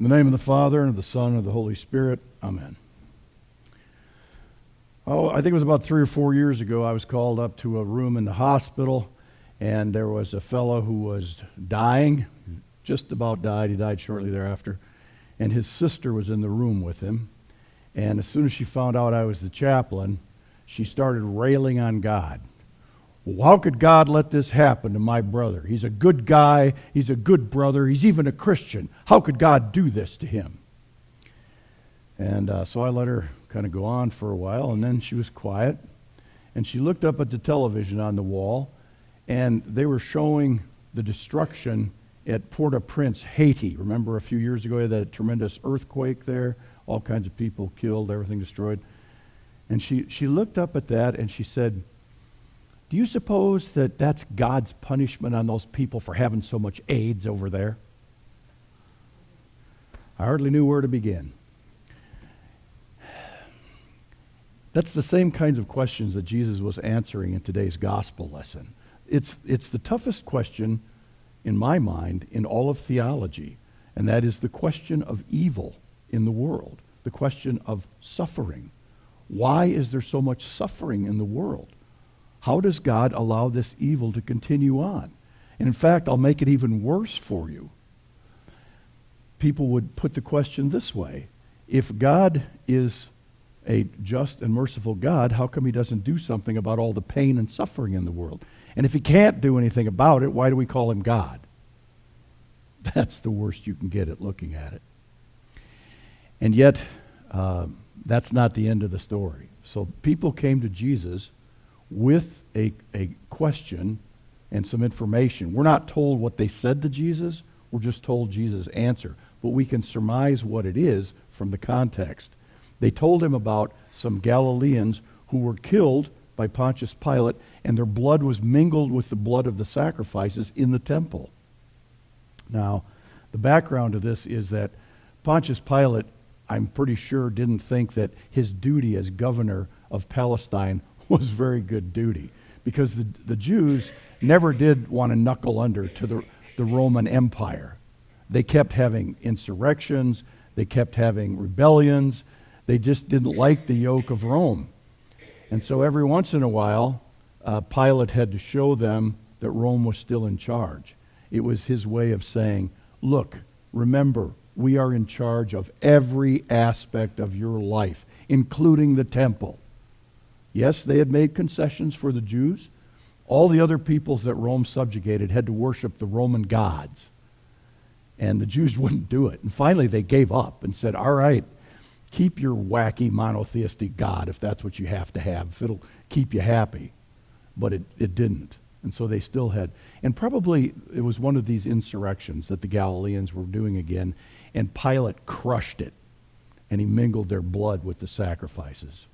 In the name of the Father, and of the Son, and of the Holy Spirit. Amen. Oh, I think it was about three or four years ago, I was called up to a room in the hospital, and there was a fellow who was dying, just about died. He died shortly thereafter. And his sister was in the room with him. And as soon as she found out I was the chaplain, she started railing on God. Well, how could God let this happen to my brother? He's a good guy. He's a good brother. He's even a Christian. How could God do this to him? And uh, so I let her kind of go on for a while, and then she was quiet. And she looked up at the television on the wall, and they were showing the destruction at Port au Prince, Haiti. Remember a few years ago, that tremendous earthquake there? All kinds of people killed, everything destroyed. And she, she looked up at that and she said, do you suppose that that's God's punishment on those people for having so much AIDS over there? I hardly knew where to begin. That's the same kinds of questions that Jesus was answering in today's gospel lesson. It's, it's the toughest question, in my mind, in all of theology, and that is the question of evil in the world, the question of suffering. Why is there so much suffering in the world? How does God allow this evil to continue on? And in fact, I'll make it even worse for you. People would put the question this way If God is a just and merciful God, how come he doesn't do something about all the pain and suffering in the world? And if he can't do anything about it, why do we call him God? That's the worst you can get at looking at it. And yet, uh, that's not the end of the story. So people came to Jesus with a, a question and some information. We're not told what they said to Jesus, we're just told Jesus' answer. But we can surmise what it is from the context. They told him about some Galileans who were killed by Pontius Pilate, and their blood was mingled with the blood of the sacrifices in the temple. Now, the background to this is that Pontius Pilate, I'm pretty sure, didn't think that his duty as governor of Palestine was very good duty because the, the Jews never did want to knuckle under to the, the Roman Empire. They kept having insurrections, they kept having rebellions, they just didn't like the yoke of Rome. And so every once in a while, uh, Pilate had to show them that Rome was still in charge. It was his way of saying, Look, remember, we are in charge of every aspect of your life, including the temple. Yes, they had made concessions for the Jews. All the other peoples that Rome subjugated had to worship the Roman gods. And the Jews wouldn't do it. And finally, they gave up and said, All right, keep your wacky monotheistic God if that's what you have to have, if it'll keep you happy. But it, it didn't. And so they still had. And probably it was one of these insurrections that the Galileans were doing again. And Pilate crushed it. And he mingled their blood with the sacrifices.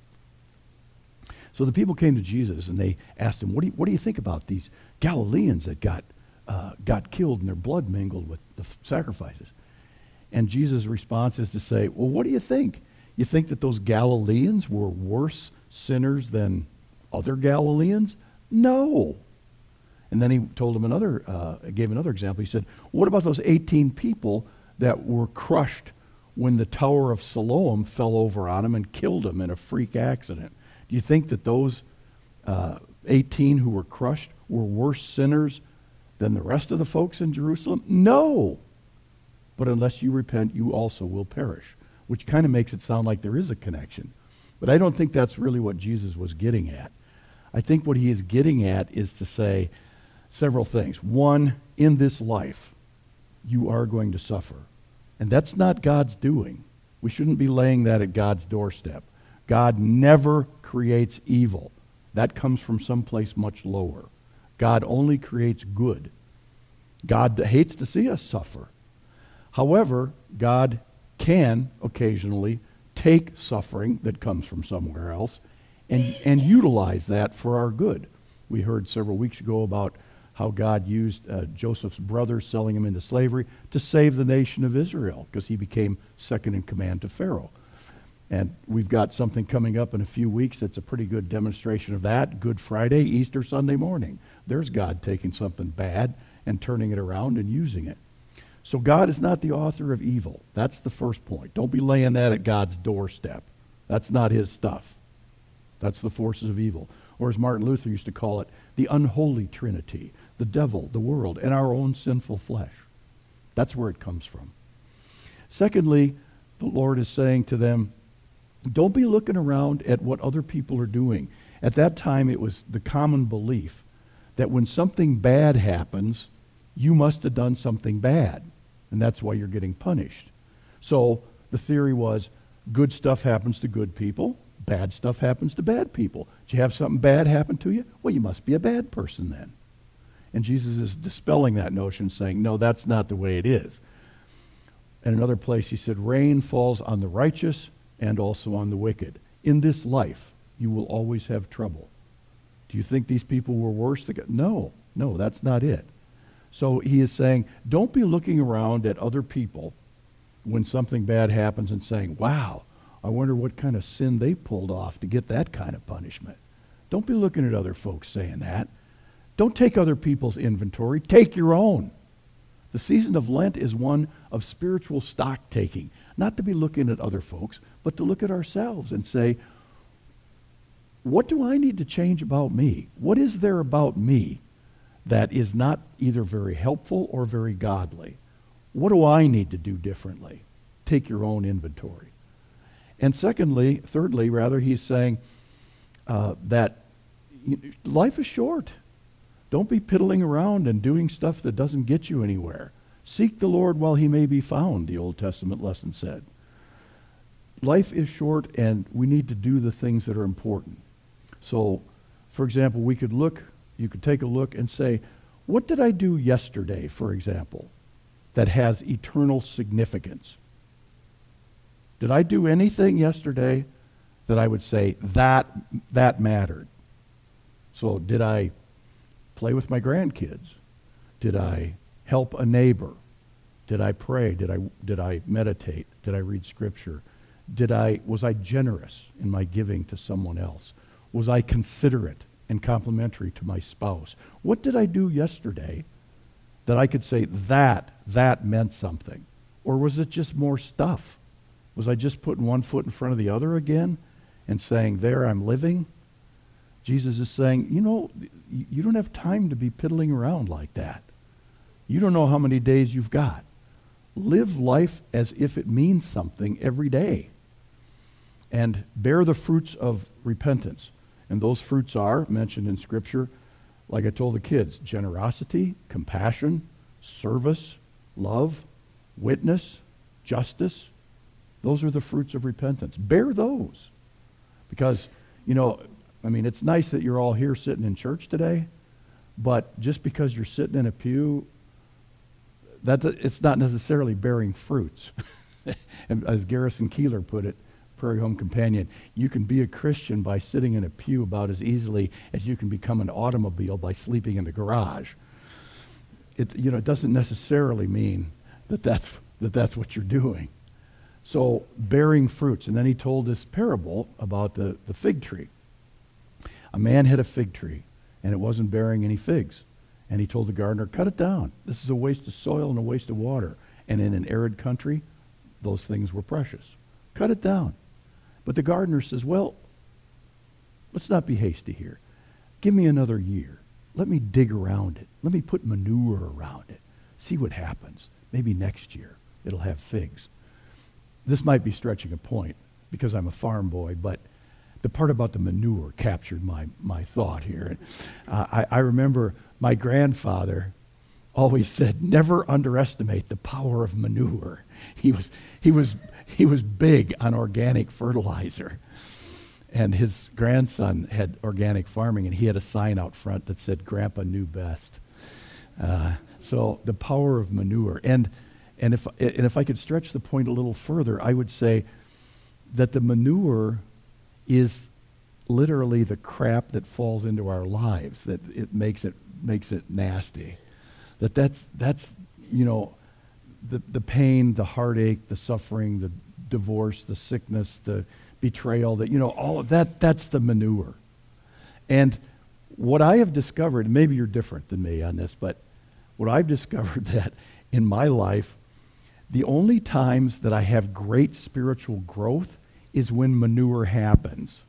So the people came to Jesus and they asked him, What do you, what do you think about these Galileans that got, uh, got killed and their blood mingled with the f- sacrifices? And Jesus' response is to say, Well, what do you think? You think that those Galileans were worse sinners than other Galileans? No. And then he told him another, uh, gave another example. He said, What about those 18 people that were crushed when the Tower of Siloam fell over on them and killed them in a freak accident? Do you think that those uh, 18 who were crushed were worse sinners than the rest of the folks in Jerusalem? No. But unless you repent, you also will perish, which kind of makes it sound like there is a connection. But I don't think that's really what Jesus was getting at. I think what he is getting at is to say several things. One, in this life, you are going to suffer. And that's not God's doing. We shouldn't be laying that at God's doorstep. God never creates evil. That comes from someplace much lower. God only creates good. God hates to see us suffer. However, God can occasionally take suffering that comes from somewhere else and, and utilize that for our good. We heard several weeks ago about how God used uh, Joseph's brother selling him into slavery to save the nation of Israel because he became second in command to Pharaoh. And we've got something coming up in a few weeks that's a pretty good demonstration of that. Good Friday, Easter Sunday morning. There's God taking something bad and turning it around and using it. So God is not the author of evil. That's the first point. Don't be laying that at God's doorstep. That's not his stuff. That's the forces of evil. Or as Martin Luther used to call it, the unholy trinity the devil, the world, and our own sinful flesh. That's where it comes from. Secondly, the Lord is saying to them, don't be looking around at what other people are doing. At that time, it was the common belief that when something bad happens, you must have done something bad, and that's why you're getting punished. So the theory was good stuff happens to good people, bad stuff happens to bad people. Did you have something bad happen to you? Well, you must be a bad person then. And Jesus is dispelling that notion, saying, no, that's not the way it is. In another place, he said, rain falls on the righteous and also on the wicked. In this life, you will always have trouble. Do you think these people were worse? No, no, that's not it. So he is saying, don't be looking around at other people when something bad happens and saying, wow, I wonder what kind of sin they pulled off to get that kind of punishment. Don't be looking at other folks saying that. Don't take other people's inventory, take your own. The season of Lent is one of spiritual stock taking, not to be looking at other folks, but to look at ourselves and say, what do I need to change about me? What is there about me that is not either very helpful or very godly? What do I need to do differently? Take your own inventory. And secondly, thirdly, rather, he's saying uh, that life is short. Don't be piddling around and doing stuff that doesn't get you anywhere. Seek the Lord while he may be found, the Old Testament lesson said. Life is short and we need to do the things that are important. So, for example, we could look, you could take a look and say, what did I do yesterday, for example, that has eternal significance? Did I do anything yesterday that I would say that that mattered? So, did I play with my grandkids? Did I help a neighbor? Did I pray? Did I, did I meditate? Did I read scripture? Did I, was I generous in my giving to someone else? Was I considerate and complimentary to my spouse? What did I do yesterday that I could say that, that meant something? Or was it just more stuff? Was I just putting one foot in front of the other again and saying, there I'm living? Jesus is saying, you know, you don't have time to be piddling around like that. You don't know how many days you've got. Live life as if it means something every day. And bear the fruits of repentance. And those fruits are mentioned in Scripture, like I told the kids generosity, compassion, service, love, witness, justice. Those are the fruits of repentance. Bear those. Because, you know, I mean, it's nice that you're all here sitting in church today, but just because you're sitting in a pew, that it's not necessarily bearing fruits. and as Garrison Keillor put it, Prairie Home Companion, you can be a Christian by sitting in a pew about as easily as you can become an automobile by sleeping in the garage. It, you know, it doesn't necessarily mean that that's, that that's what you're doing. So, bearing fruits. And then he told this parable about the, the fig tree. A man had a fig tree, and it wasn't bearing any figs. And he told the gardener, Cut it down. This is a waste of soil and a waste of water. And in an arid country, those things were precious. Cut it down. But the gardener says, Well, let's not be hasty here. Give me another year. Let me dig around it. Let me put manure around it. See what happens. Maybe next year it'll have figs. This might be stretching a point because I'm a farm boy, but the part about the manure captured my, my thought here. Uh, I, I remember my grandfather always said, never underestimate the power of manure. He was, he was, he was big on organic fertilizer. And his grandson had organic farming, and he had a sign out front that said, Grandpa knew best. Uh, so the power of manure. And, and, if, and if I could stretch the point a little further, I would say that the manure is literally the crap that falls into our lives that it makes it makes it nasty. That that's that's you know the the pain the heartache the suffering the divorce the sickness the betrayal that you know all of that that's the manure. And what i have discovered maybe you're different than me on this but what i've discovered that in my life, the only times that I have great spiritual growth is when manure happens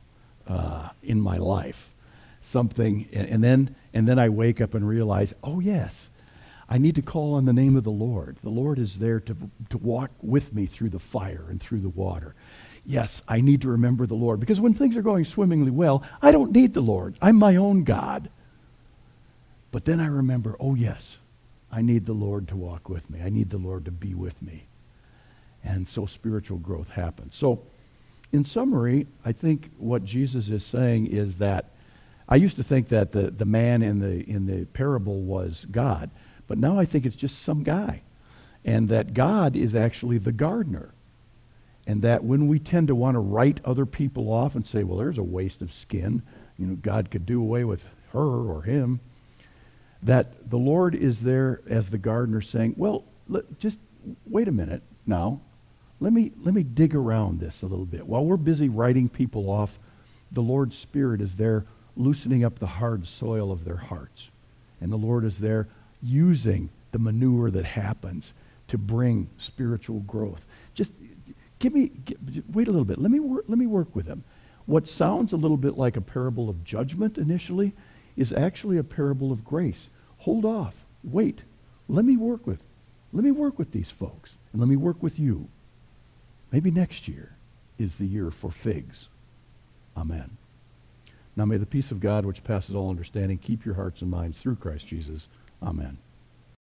uh, in my life. Something, and then, and then I wake up and realize, oh, yes, I need to call on the name of the Lord. The Lord is there to, to walk with me through the fire and through the water. Yes, I need to remember the Lord because when things are going swimmingly well, I don't need the Lord. I'm my own God. But then I remember, oh, yes, I need the Lord to walk with me. I need the Lord to be with me. And so spiritual growth happens. So, in summary, I think what Jesus is saying is that I used to think that the, the man in the, in the parable was God. But now I think it's just some guy. And that God is actually the gardener. And that when we tend to want to write other people off and say, well, there's a waste of skin, you know, God could do away with her or him, that the Lord is there as the gardener saying, well, just wait a minute now. Let me, let me dig around this a little bit. While we're busy writing people off, the Lord's Spirit is there loosening up the hard soil of their hearts. And the Lord is there using the manure that happens to bring spiritual growth. Just give me, wait a little bit. Let me, let me work with them. What sounds a little bit like a parable of judgment initially is actually a parable of grace. Hold off. Wait. Let me work with, let me work with these folks. And let me work with you. Maybe next year is the year for figs. Amen. Now may the peace of God, which passes all understanding, keep your hearts and minds through Christ Jesus. Amen.